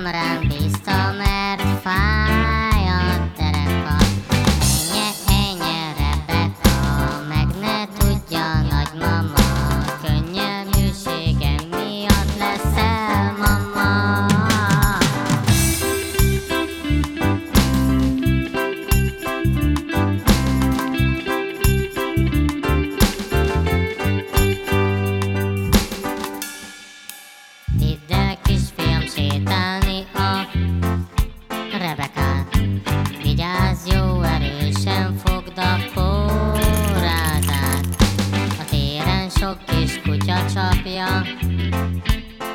som rabistone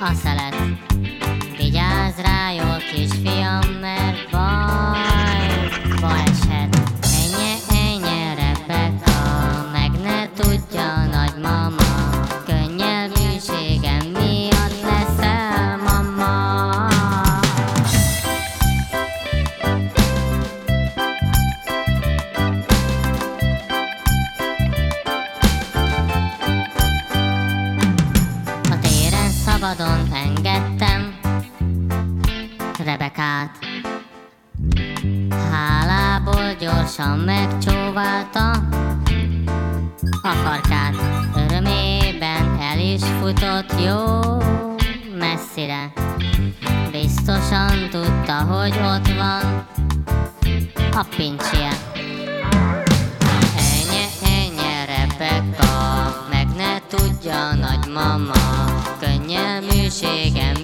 A szelet. Vigyázz rá, jó kisfiam, mert van vadon engedtem Rebekát Hálából gyorsan megcsóválta. A farkát örömében el is futott jó messzire. Biztosan tudta, hogy ott van a pincsie. Könnyelműségem